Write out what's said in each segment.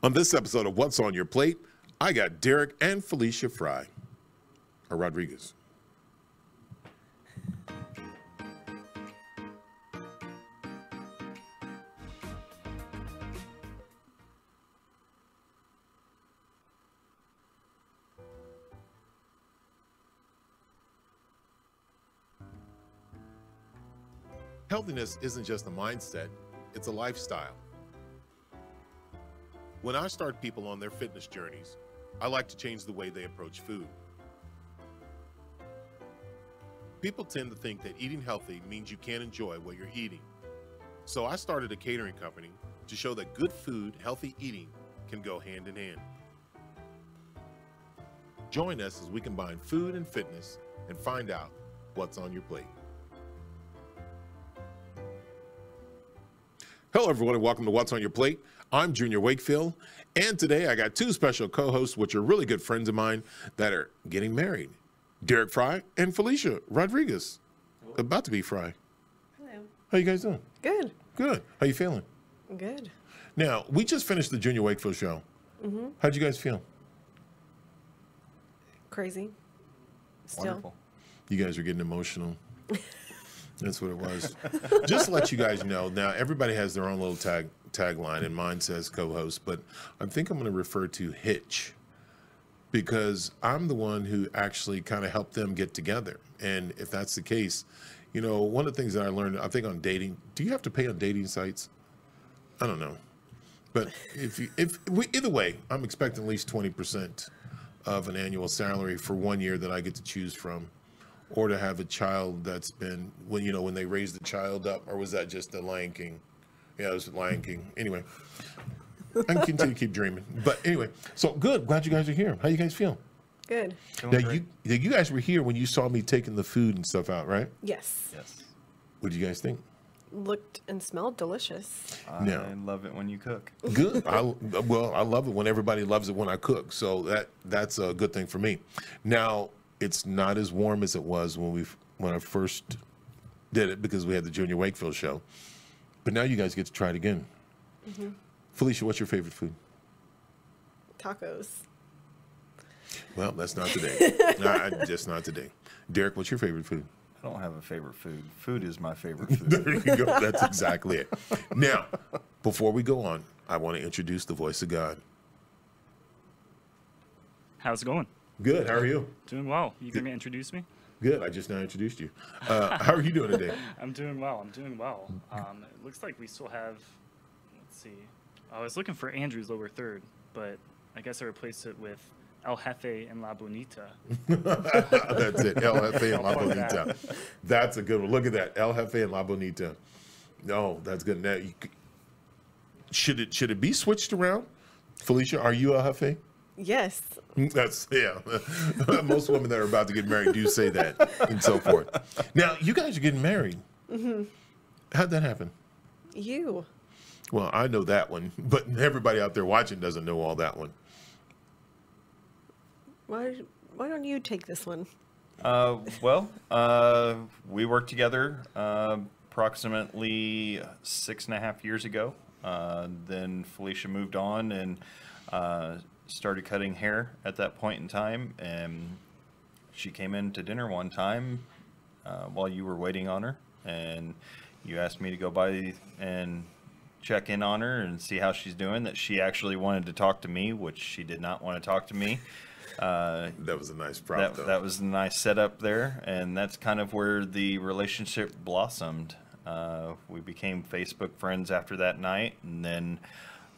On this episode of What's on Your Plate, I got Derek and Felicia Fry, or Rodriguez. Healthiness isn't just a mindset, it's a lifestyle. When I start people on their fitness journeys, I like to change the way they approach food. People tend to think that eating healthy means you can't enjoy what you're eating. So I started a catering company to show that good food, healthy eating can go hand in hand. Join us as we combine food and fitness and find out what's on your plate. Hello, everyone, and welcome to What's on Your Plate. I'm Junior Wakefield, and today I got two special co hosts, which are really good friends of mine that are getting married Derek Fry and Felicia Rodriguez. About to be Fry. Hello. How you guys doing? Good. Good. How you feeling? Good. Now, we just finished the Junior Wakefield show. Mm-hmm. How'd you guys feel? Crazy. Still. Wonderful. You guys are getting emotional. That's what it was. Just to let you guys know, now everybody has their own little tag tagline, and mine says co-host, but I think I'm going to refer to Hitch because I'm the one who actually kind of helped them get together. And if that's the case, you know, one of the things that I learned, I think on dating, do you have to pay on dating sites? I don't know, but if you, if we, either way, I'm expecting at least 20% of an annual salary for one year that I get to choose from or to have a child that's been when you know when they raise the child up or was that just the lion king yeah it was the lion king anyway i can continue to keep dreaming but anyway so good glad you guys are here how you guys feel Good. Now great. you you guys were here when you saw me taking the food and stuff out right Yes. Yes. what do you guys think Looked and smelled delicious. I No. love it when you cook. good I, well i love it when everybody loves it when i cook so that that's a good thing for me now it's not as warm as it was when we when i first did it because we had the junior wakefield show. But now you guys get to try it again. Mm-hmm. Felicia what's your favorite food? Tacos. well that's not today. Nah, I- just not today. Derek what's your favorite food? I don't have a favorite food. Food is my favorite food. there you go. That's exactly it. Now before we go on i want to introduce the voice of god. How's it going? Good how are you Doing well. You gonna introduce me? good i just now introduced you uh, how are you doing today I'm doing well. I'm doing well. Um, it looks like we still have. Let's see. I was looking for Andrew's lower third, but I guess I replaced it with El Jefe and La Bonita. That's it. El Jefe and La Bonita. that. That's a good one. Look at that. El Jefe and La Bonita. No, that's good. Now, you, should it should it be switched around? Felicia, are you El Jefe? Yes. That's yeah. Most women that are about to get married do say that and so forth. Now, you guys are getting married. How'd that happen? You. Well, I know that one, but everybody out there watching doesn't know all that one. Why? Why don't you take this one? Uh, well, uh, we worked together uh, approximately six and a half years ago. Uh, then Felicia moved on and uh, started cutting hair at that point in time. And she came in to dinner one time uh, while you were waiting on her, and you asked me to go by and check in on her and see how she's doing. That she actually wanted to talk to me, which she did not want to talk to me. Uh, That was a nice prop, that, though. that was a nice setup there, and that's kind of where the relationship blossomed. Uh, we became Facebook friends after that night, and then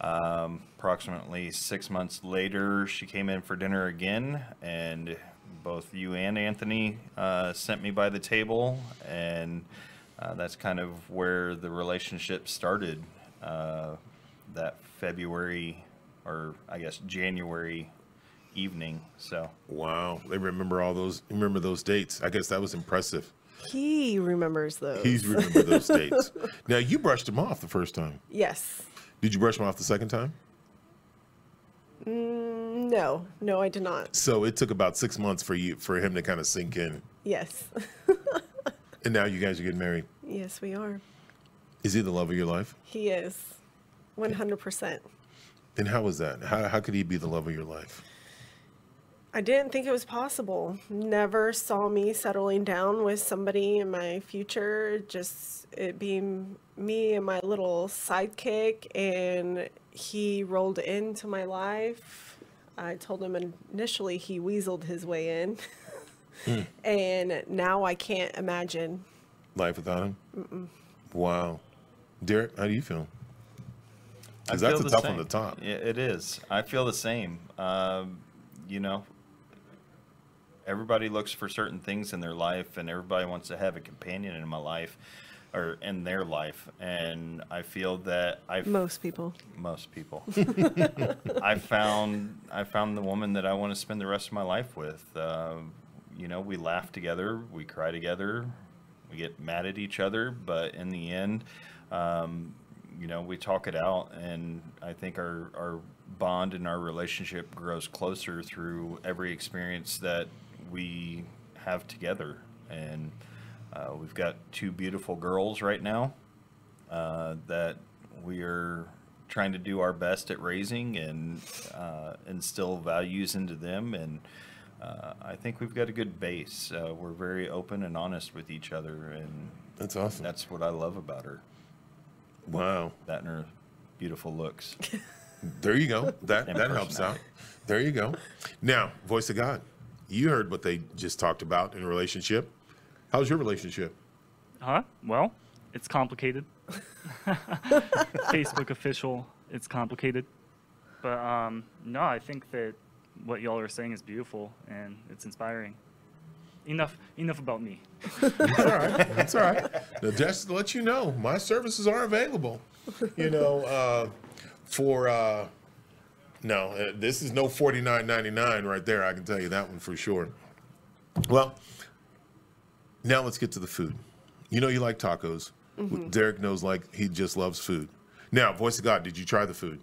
um, approximately six months later, she came in for dinner again, and both you and Anthony uh, sent me by the table, and uh, that's kind of where the relationship started. Uh, that February, or I guess January evening. So. wow, they remember all those. Remember those dates? I guess that was impressive. He remembers those. He's remember those dates. Now you brushed him off the first time. yes. Did you brush him off the second time? Mm, no. No, I did not. So it took about six months for you for him to kind of sink in, Yes. and now you guys are getting married. yes, we are. Is he the love of your life? He is. One hundred percent. And how was that? How, how could he be the love of your life? I didn't think it was possible. Never saw me settling down with somebody in my future. Just it being me and my little sidekick, and he rolled into my life. I told him initially he weaseled his way in, and now I can't imagine. Life without him? Wow. Derek, how do you feel? I 'Cause that's feel a the tough one same. to top. Yeah, It is. I feel the same. Um, you know, everybody looks for certain things in their life, and everybody wants to have a companion in my life or in their life. And I feel that I've Most people. most people. I found I found the woman that I want to spend the rest of my life with. Um, you know, we laugh together, we cry together, we get mad at each other, but in the end, um, you know, we talk it out, and I think our our bond and our relationship grows closer through every experience that we have together. And uh, we've got two beautiful girls right now uh, that we are trying to do our best at raising and uh, instill values into them. And uh, I think we've got a good base. Uh, we're very open and honest with each other, and That's awesome. that's what I love about her. wow. That and her beautiful looks. There you go. That And that helps out. There you go. Now, voice of God. You heard what they just talked about in a relationship. How's your relationship? Huh? Well, it's complicated. Facebook official, it's complicated. But um, no, I think that what y'all are saying is beautiful and it's inspiring. Enough, enough about me. That's all right. That's all right. Now, just to let you know, my services are available. You know, uh, for uh, no, uh, this is no forty nine ninety nine right there. I can tell you that one for sure. Well, now let's get to the food. You know, you like tacos. Derek knows like he just loves food. Now, voice of God, did you try the food?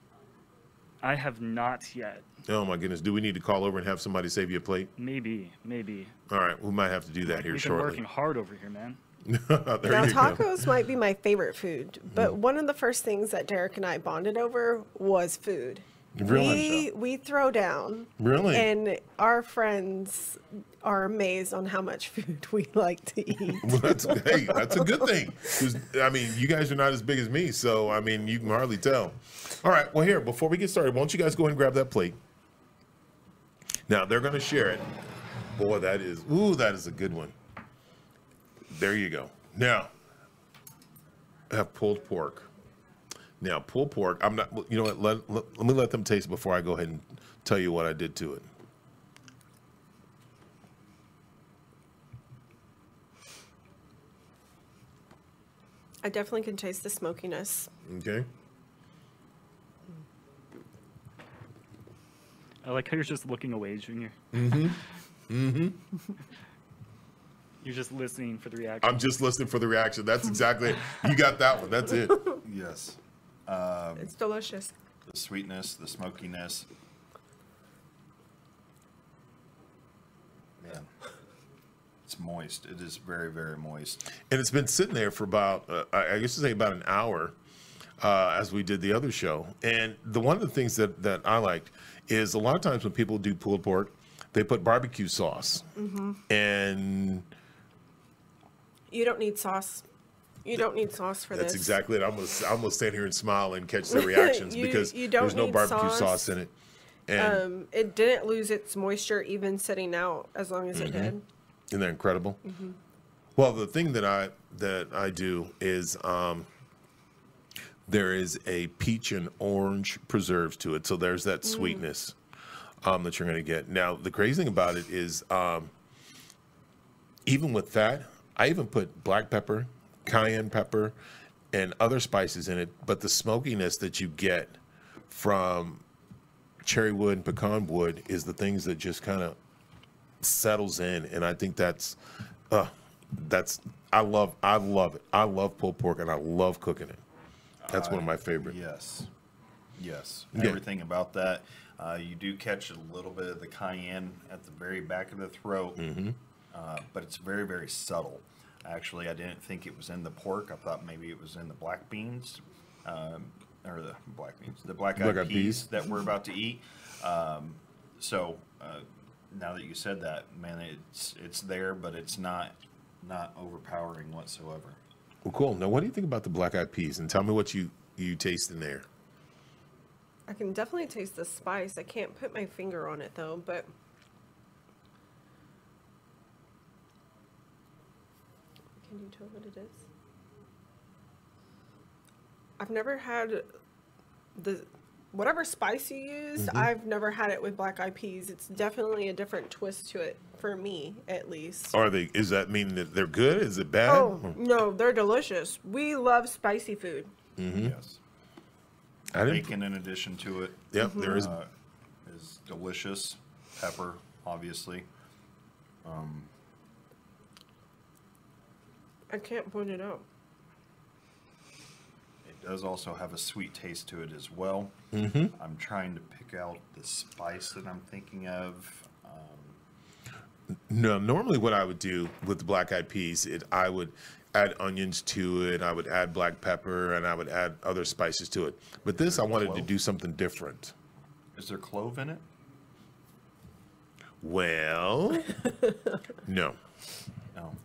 I have not yet. Oh my goodness, do we need to call over and have somebody save you a plate? Maybe, maybe. All right, we might have to do that here We've been working hard over here, man. now, you go. tacos might be my favorite food, but Mm-hmm. one of the first things that Derek and I bonded over was food. Really? We we throw down. Really? And our friends are amazed on how much food we like to eat. Well, that's hey, that's a good thing. I mean, you guys are not as big as me, so I mean, you can hardly tell. All right, well, here before we get started, why don't you guys go ahead and grab that plate? Now they're going to share it. Boy, that is ooh, that is a good one. There you go. Now, I have pulled pork. Now, pulled pork. I'm not. You know what? Let, let, let me let them taste before I go ahead and tell you what I did to it. I definitely can taste the smokiness. Okay. I like how you're just looking away, Junior. Mm-hmm. Mm-hmm. you're just listening for the reaction. I'm just listening for the reaction. That's exactly it. You got that one. That's it. yes. It's delicious. The sweetness, the smokiness. Man. It's moist. It is very, very moist. and it's been sitting there for about uh, I I guess to say about an hour uh, as we did the other show. And the one of the things that that I liked is a lot of times when people do pulled pork, they put barbecue sauce, and You don't need sauce. You don't need sauce for that's this. That's exactly it. I'm gonna I'm gonna stand here and smile and catch their reactions You- because you there's no barbecue sauce. sauce. in it. And Um, it didn't lose its moisture even sitting out as long as it Mm-hmm. did. Isn't that incredible? Well, the thing that I that I do is um, there is a peach and orange preserves to it, so there's that sweetness um, that you're going to get. Now, the crazy thing about it is, um, even with that, I even put black pepper, cayenne pepper, and other spices in it, but the smokiness that you get from cherry wood and pecan wood is the things that just kind of settles in, and I think that's, uh, that's I love I love it. I love pulled pork, and I love cooking it. That's one of my favorite. Yes. Yes. Yeah. Everything about that. Uh, you do catch a little bit of the cayenne at the very back of the throat, Mm-hmm. uh, but it's very, very subtle. Actually, I didn't think it was in the pork. I thought maybe it was in the black beans. Um, or the black beans, the black Black eyed eyed peas, peas. that we're about to eat. Um, so uh, now that you said that, man, it's it's there, but it's not not overpowering whatsoever. Well, cool. Now, what do you think about the black eyed peas? And tell me what you you taste in there. I can definitely taste the spice. I can't put my finger on it though, but can you tell what it is? I've never had the whatever spice you used. Mm-hmm. I've never had it with black eyed peas. It's definitely a different twist to it for me, at least. Are they? Is that mean that they're good? Is it bad? Oh no, they're delicious. We love spicy food. Mm-hmm. Yes, I didn't. bacon in addition to it Yep, there is. uh, is delicious. Pepper, obviously. Um, I can't point it out. It does also have a sweet taste to it as well. Mm-hmm. I'm trying to pick out the spice that I'm thinking of. Um, No, normally what I would do with the black eyed peas, it I would add onions to it, I would add black pepper, and I would add other spices to it. But this, I wanted to do something different. is there clove in it? Well, no, No.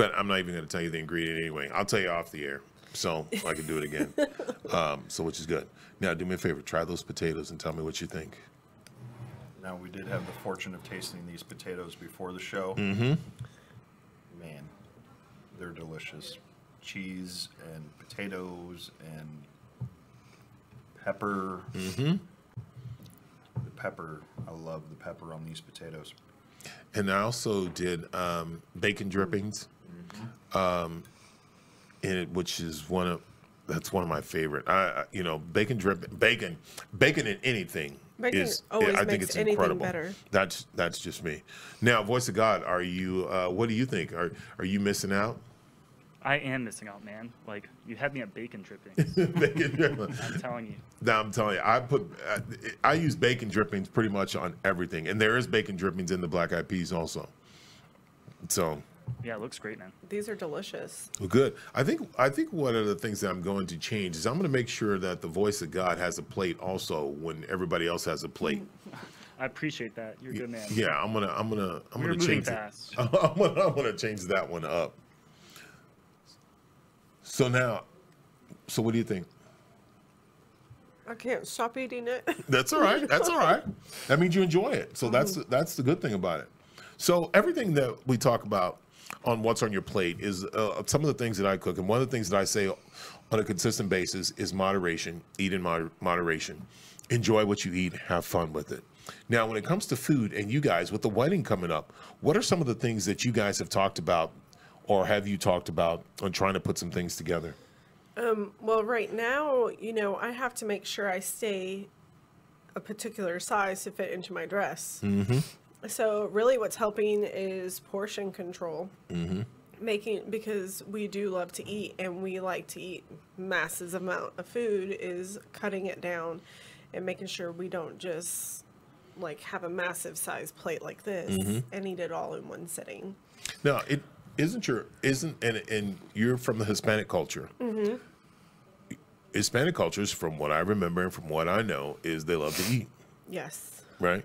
But I'm not even going to tell you the ingredient anyway. I'll tell you off the air, so I can do it again. um, so which is good. Now, do me a favor, try those potatoes and tell me what you think. Now we did have the fortune of tasting these potatoes before the show. Mm-hmm. Man, they're delicious. Cheese and potatoes and pepper. Mm-hmm. The pepper, I love the pepper on these potatoes. And I also did um, bacon drippings, um, in it, which is one of that's one of my favorite. I, I you know bacon drip bacon bacon in anything Bacon is always I think it's anything incredible. better. That's that's just me. Now, voice of God, are you? Uh, what do you think? Are are you missing out? I am missing out, man. Like you had me at bacon drippings. bacon dripping. I'm telling you. Now I'm telling you, I put uh, I use bacon drippings pretty much on everything, and there is bacon drippings in the black eyed peas also. So Yeah, it looks great, man. These are delicious. Well, good. I think I think one of the things that I'm going to change is I'm going to make sure that the voice of God has a plate also when everybody else has a plate. I appreciate that. You're a good man. Yeah, I'm gonna I'm gonna I'm We're gonna moving change it. fast. I'm gonna, I'm gonna change that one up. So now, so what do you think? I can't stop eating it. That's all right. That's all right. That means you enjoy it. So that's mm-hmm. that's the good thing about it. So everything that we talk about on what's on your plate is uh, some of the things that I cook, and one of the things that I say on a consistent basis is moderation. Eat in moder- moderation. Enjoy what you eat. Have fun with it. Now, when it comes to food, and you guys with the wedding coming up, what are some of the things that you guys have talked about, or have you talked about on trying to put some things together? well, right now, you know, I have to make sure I stay a particular size to fit into my dress. Mm-hmm. So, really, what's helping is portion control. Mm-hmm. Making because we do love to eat and we like to eat masses amount of food is cutting it down and making sure we don't just like have a massive size plate like this and eat it all in one sitting. Now, it isn't your isn't and and you're from the Hispanic culture. Mm-hmm. Hispanic cultures, from what I remember and from what I know, is they love to eat, Yes. right?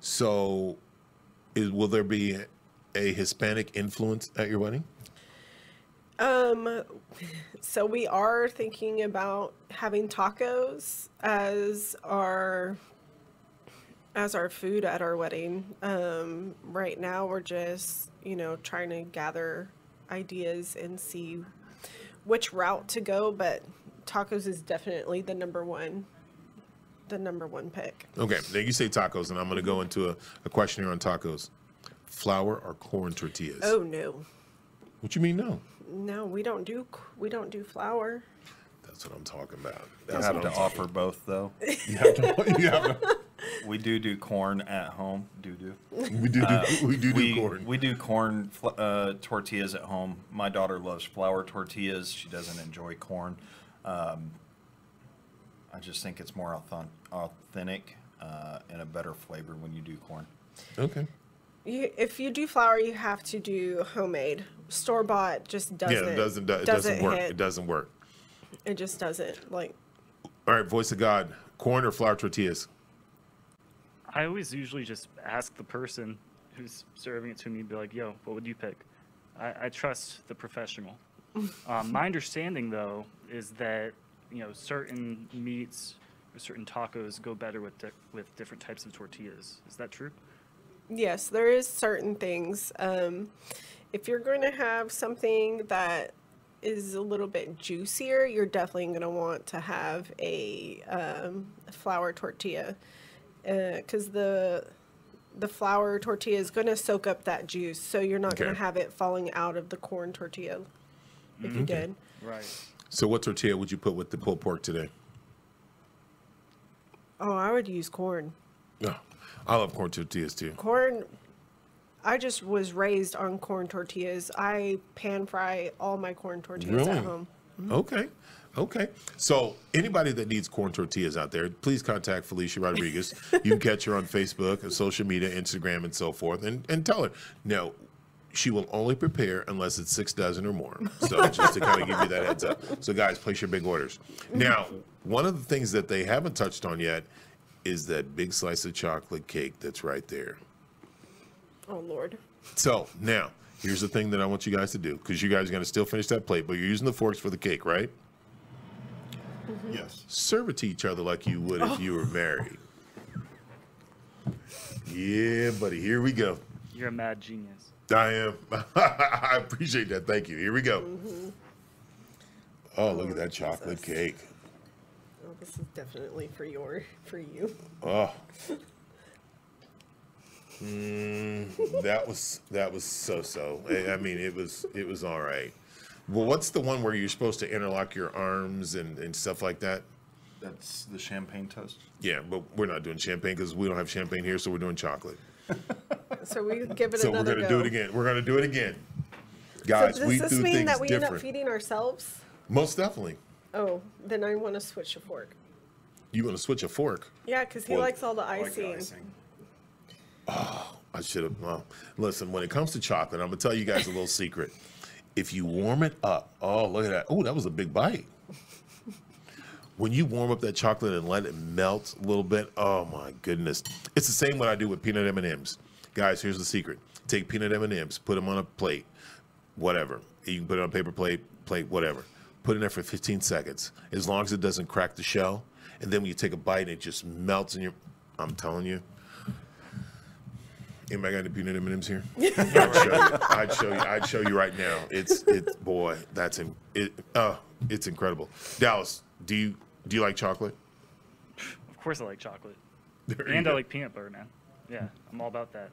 So, is will there be a Hispanic influence at your wedding? Um, so we are thinking about having tacos as our as our food at our wedding. Um, right now we're just, you know, trying to gather ideas and see which route to go, but tacos is definitely the number one the number one pick. Okay, now you say tacos, and I'm going to go into a, a question here on tacos. Flour or corn tortillas? Oh no. What you mean no? No, we don't do we don't do flour. That's what I'm talking about. I That's have to I'm offer both though. You have to, you have to- we do do corn at home. Do do. we do do we do do we, corn. We do corn fl- uh, tortillas at home. My daughter loves flour tortillas. She doesn't enjoy corn. Um, I just think it's more authentic uh, and a better flavor when you do corn. okay. You, if you do flour, you have to do homemade. Store bought just doesn't. yeah, it doesn't. It doesn't, work. hit. It doesn't work. It just doesn't like. All right, voice of God, corn or flour tortillas? I always usually just ask the person who's serving it to me, be like, "Yo, what would you pick?" I, I trust the professional. um, my understanding, though, is that you know certain meats or certain tacos go better with di- with different types of tortillas. Is that true? Yes, there is certain things. Um, if you're going to have something that is a little bit juicier, you're definitely going to want to have a um, flour tortilla because the the flour tortilla is going to soak up that juice, so you're not going to have it falling out of the corn tortilla. If you did, Right. So, what tortilla would you put with the pulled pork today? oh, I would use corn. No, I love corn tortillas too. Corn. I just was raised on corn tortillas. I pan fry all my corn tortillas Really? at home. Mm-hmm. Okay. Okay. So anybody that needs corn tortillas out there, please contact Felicia Rodriguez. you can catch her on Facebook and social media, Instagram, and so forth, and, and tell her. Now, she will only prepare unless it's six dozen or more. So just to kind of give you that heads up. So guys, place your big orders. Now, one of the things that they haven't touched on yet is that big slice of chocolate cake that's right there. Oh Lord. So now, here's the thing that I want you guys to do because you guys are going to still finish that plate, but you're using the forks for the cake, right? Mm-hmm. Yes. Serve it to each other like you would if you were oh. married. Yeah, buddy. Here we go. You're a mad genius. I am. I appreciate that. Thank you. Here we go. Oh, look at that chocolate cake. Oh, this is definitely for your for you. Oh. Mm, that was that was so so. I I mean, it was it was all right. Well, what's the one where you're supposed to interlock your arms and, and stuff like that? That's the champagne toast. Yeah, but we're not doing champagne because we don't have champagne here, so we're doing chocolate. So we give it So we're another gonna go. do it again. We're gonna do it again, So guys. does we this do mean things that we end up different. feeding ourselves? Most definitely. Oh, then I want to switch a fork. You want to switch a fork? Yeah, because he Well, likes all the I like the icing. icing. Oh, I should have. Well, listen. When it comes to chocolate, I'm gonna tell you guys a little secret. If you warm it up, oh look at that! Oh, that was a big bite. When you warm up that chocolate and let it melt a little bit, oh my goodness! It's the same what I do with peanut M and M's. Guys, here's the secret: take peanut M and M's, put them on a plate, whatever. You can put it on a paper plate, plate, whatever. Put it in there for 15 seconds, as long as it doesn't crack the shell. And then when you take a bite, and it just melts in your. I'm telling you. Anybody got any peanut M&Ms here? I'd show you. I'd show you. I'd show you right now. It's it's boy, that's in, it. Uh, it's incredible. Dallas, do you do you like chocolate? Of course, I like chocolate, There you and I go. like peanut butter, man. Yeah, I'm all about that.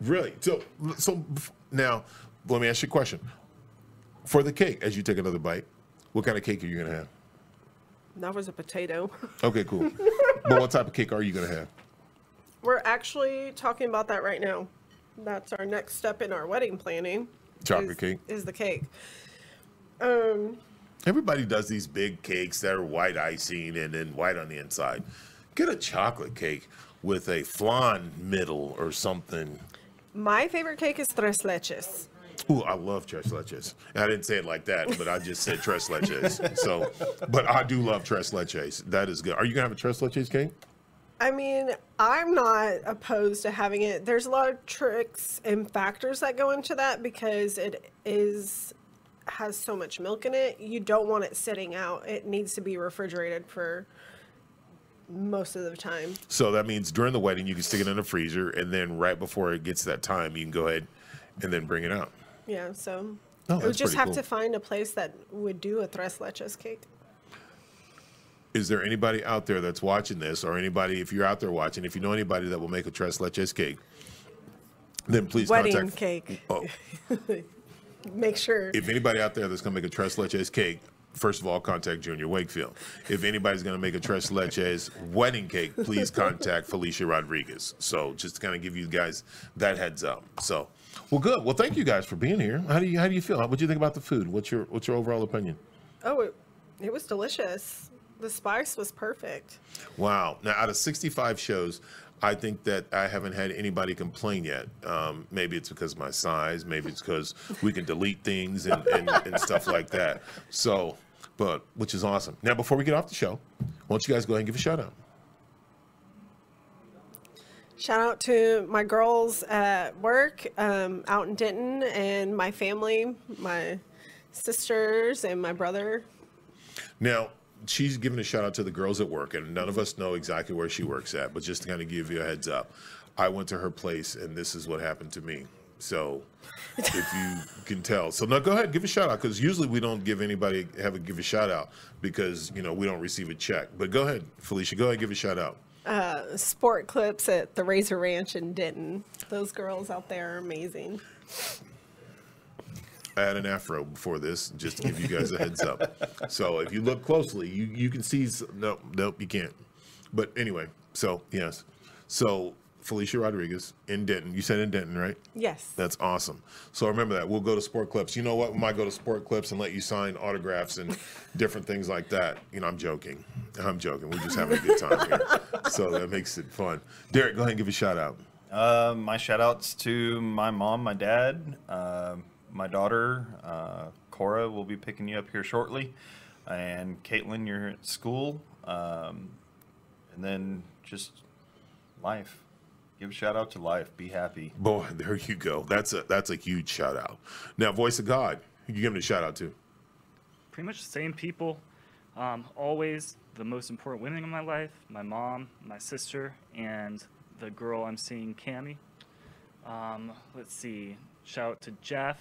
Really? So so now, let me ask you a question. For the cake, as you take another bite, what kind of cake are you gonna have? That was a potato. Okay, cool. but what type of cake are you gonna have? We're actually talking about that right now. That's our next step in our wedding planning. Chocolate is- cake. is the cake. Um, Everybody does these big cakes that are white icing and then white on the inside. Get a chocolate cake with a flan middle or something. my favorite cake is tres leches. Ooh, I love tres leches. I didn't say it like that, but I just said tres leches. So, but I do love tres leches. That is good. Are you gonna have a tres leches cake? I mean, I'm not opposed to having it. There's a lot of tricks and factors that go into that because it is has so much milk in it. You don't want it sitting out. It needs to be refrigerated for most of the time. So that means during the wedding you can stick it in the freezer, and then right before it gets that time, you can go ahead and then bring it out. Yeah, so Oh, we just have cool. to find a place that would do a tres leches cake. Is there anybody out there that's watching this, or anybody, if you're out there watching, if you know anybody that will make a tres leches cake, then please Wedding contact. cake. Oh, Make sure. if anybody out there that's going to make a tres leches cake, first of all, contact Junior Wakefield. If anybody's going to make a tres leches wedding cake, please contact Felicia Rodriguez. So just to kind of give you guys that heads up. So, well, good. Well, thank you guys for being here. How do you how do you feel? What do you think about the food? What's your what's your overall opinion? Oh, it, it was delicious. The spice was perfect. Wow. Now, out of 65 shows, I think that I haven't had anybody complain yet. Um, maybe it's because of my size. Maybe it's because we can delete things and, and, and stuff like that. So, but which is awesome. Now, before we get off the show, why don't you guys go ahead and give a shout out? Shout out to my girls at work um, out in Denton and my family, my sisters and my brother. Now, she's giving a shout out to the girls at work, and none of us know exactly where she works at, but just to kind of give you a heads up, I went to her place, and this is what happened to me. So, if you can tell, so now go ahead, give a shout out because usually we don't give anybody have a give a shout out because you know we don't receive a check. But go ahead, Felicia, go ahead, give a shout out. Uh, sport clips at the Razor Ranch in Denton. Those girls out there are amazing. I had an afro before this, just to give you guys a heads up. So if you look closely, you, you can see. s- Nope, nope, you can't. But anyway, so yes. So Felicia Rodriguez in Denton. You said in Denton, right? Yes. That's awesome. So remember that. We'll go to Sport Clips. You know what? We might go to Sport Clips and let you sign autographs and different things like that. You know, I'm joking. I'm joking. We're just having a good time here. So that makes it fun. Derek, go ahead and give a shout out. Uh, my shout outs to my mom, my dad, uh, my daughter, uh, Cora will be picking you up here shortly, and Caitlin, you're at school, um, and then just life. Give a shout out to life. Be happy. Boy, there you go. That's a that's a huge shout out. Now, Voice of God, who you giving a shout out to? Pretty much the same people. Um, always the most important women in my life my mom, my sister, and the girl I'm seeing, Cami. Um, let's see. Shout out to Jeff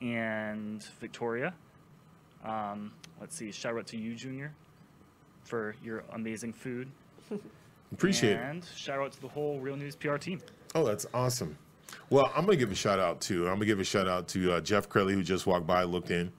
and Victoria. Um, let's see. Shout out to you, Junior, for your amazing food. Appreciate it. and shout out to the whole Real News PR team. Oh, that's awesome. Well, I'm going to give a shout out to, I'm going to give a shout out to uh, Jeff Crowley, who just walked by, looked in,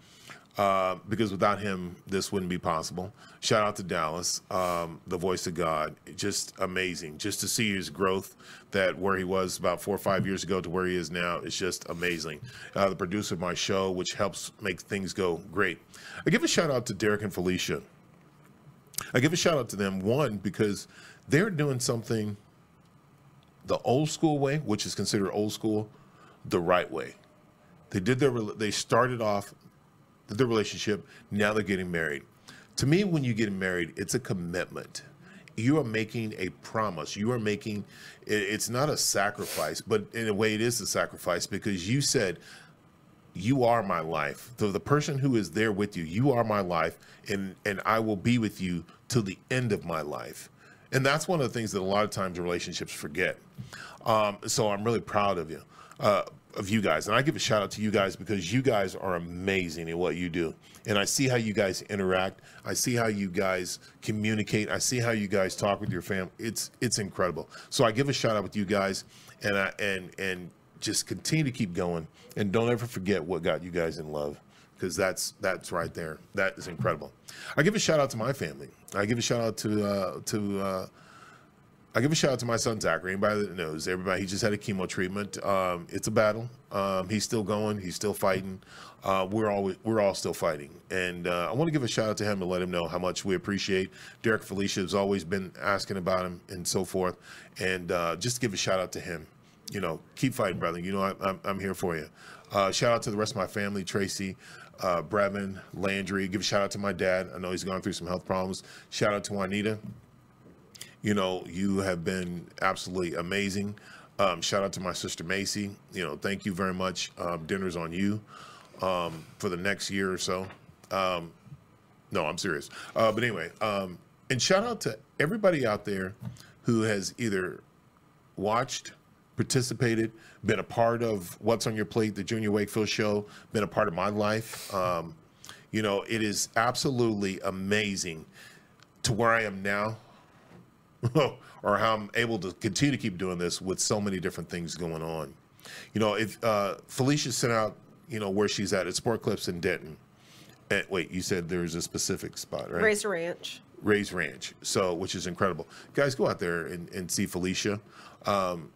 uh, because without him, this wouldn't be possible. Shout out to Dallas, um, the voice of God. Just amazing. Just to see his growth that where he was about four or five years ago to where he is now is just amazing. Uh, the producer of my show, which helps make things go great. I give a shout out to Derek and Felicia. I give a shout out to them, one, because they're doing something the old school way, which is considered old school, the right way. They did their they started off their relationship, now they're getting married. To me, when you get married, it's a commitment. You are making a promise. You are making it's not a sacrifice, but in a way it is a sacrifice because you said you are my life. So the person who is there with you, you are my life, and and I will be with you till the end of my life. And that's one of the things that a lot of times relationships forget. Um, so I'm really proud of you, uh, of you guys, and I give a shout out to you guys because you guys are amazing at what you do. And I see how you guys interact. I see how you guys communicate. I see how you guys talk with your family. It's it's incredible. So I give a shout out with you guys, and I and and just continue to keep going and don't ever forget what got you guys in love because that's that's right there that is incredible i give a shout out to my family i give a shout out to uh to uh I give a shout out to my son Zachary. Anybody that knows, everybody, he just had a chemo treatment. Um, it's a battle. Um, he's still going. He's still fighting. Uh, we're all we're all still fighting, and uh, I want to give a shout out to him and let him know how much we appreciate. Derek Felicia has always been asking about him and so forth, and uh, just give a shout out to him. You know, keep fighting, brother. You know, I, I'm I'm here for you. Uh, shout out to the rest of my family, Tracy, uh, Brevin, Landry. Give a shout out to my dad. I know he's gone through some health problems. Shout out to Juanita you know, you have been absolutely amazing. Um, shout out to my sister Macy. You know, thank you very much. Um, dinner's on you um, for the next year or so. Um, no, I'm serious. Uh, but anyway, um, and shout out to everybody out there who has either watched, participated, been a part of What's on Your Plate, the Junior Wakefield Show, been a part of my life. Um, you know, it is absolutely amazing to where I am now or how I'm able to continue to keep doing this with so many different things going on. You know, if uh, Felicia sent out, you know, where she's at at Sport Clips in Denton. And wait, you said there's a specific spot, right? Razor Ranch. Ray's Ranch. So, which is incredible. Guys, go out there and, and see Felicia. Um,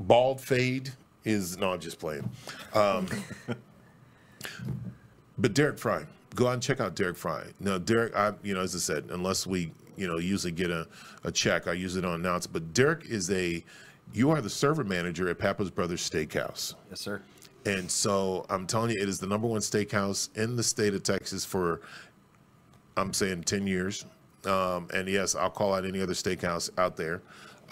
bald fade is no, I'm just playing. Um, but Derek Fry, go out and check out Derek Fry. Now, Derek, I you know, as I said, unless we you know usually get a, a check, I usually don't announce. But Derek is a you are the server manager at Pappas Brothers Steakhouse. Yes, sir. And so I'm telling you, it is the number one steakhouse in the state of Texas for I'm saying 10 years. Um, and yes, I'll call out any other steakhouse out there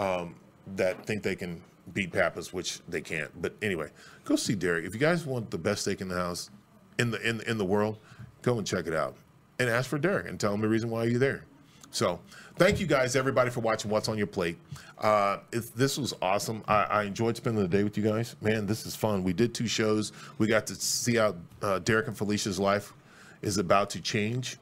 um, that think they can beat Pappas, which they can't. But anyway, go see Derek. If you guys want the best steak in the house, in the in in the world, go and check it out, and ask for Derek and tell him the reason why you're there. So, thank you guys, everybody, for watching What's on Your Plate. Uh, this was awesome. I, I enjoyed spending the day with you guys. Man, this is fun. We did two shows. We got to see how uh, Derek and Felicia's life is about to change,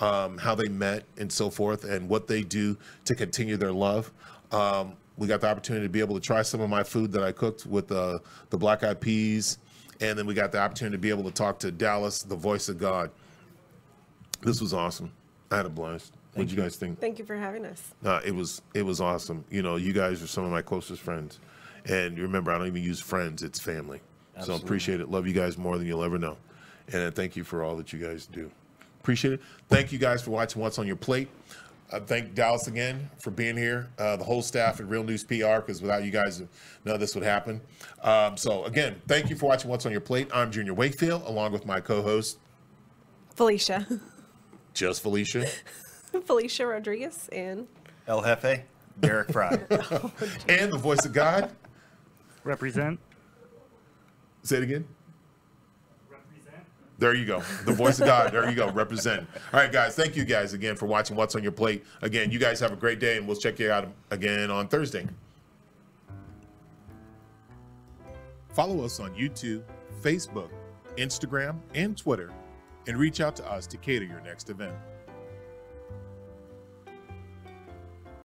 um, how they met, and so forth, and what they do to continue their love. Um, we got the opportunity to be able to try some of my food that I cooked with uh, the black eyed peas, and then we got the opportunity to be able to talk to Dallas, the voice of God. This was awesome. I had a blast. What did you guys think? Thank you for having us. Uh, it was it was awesome. You know, you guys are some of my closest friends, and remember, I don't even use friends; it's family. So Absolutely. appreciate it. Love you guys more than you'll ever know, and thank you for all that you guys do. Appreciate it. Thank you guys for watching What's on Your Plate. Uh, thank Dallas again for being here. Uh, the whole staff at Real News PR, because without you guys, none of this would happen. Um, so again, thank you for watching What's on Your Plate. I'm Junior Wakefield, along with my co-host, Felicia. just Felicia, Felicia Rodriguez and El Jefe, Derek Fry. Oh, and the voice of God. Represent. Say it again. Represent. There you go. The voice of God. There you go. Represent. All right, guys. Thank you guys again for watching What's on Your Plate. Again, you guys have a great day, and we'll check you out again on Thursday. Follow us on YouTube, Facebook, Instagram, and Twitter, and reach out to us to cater your next event.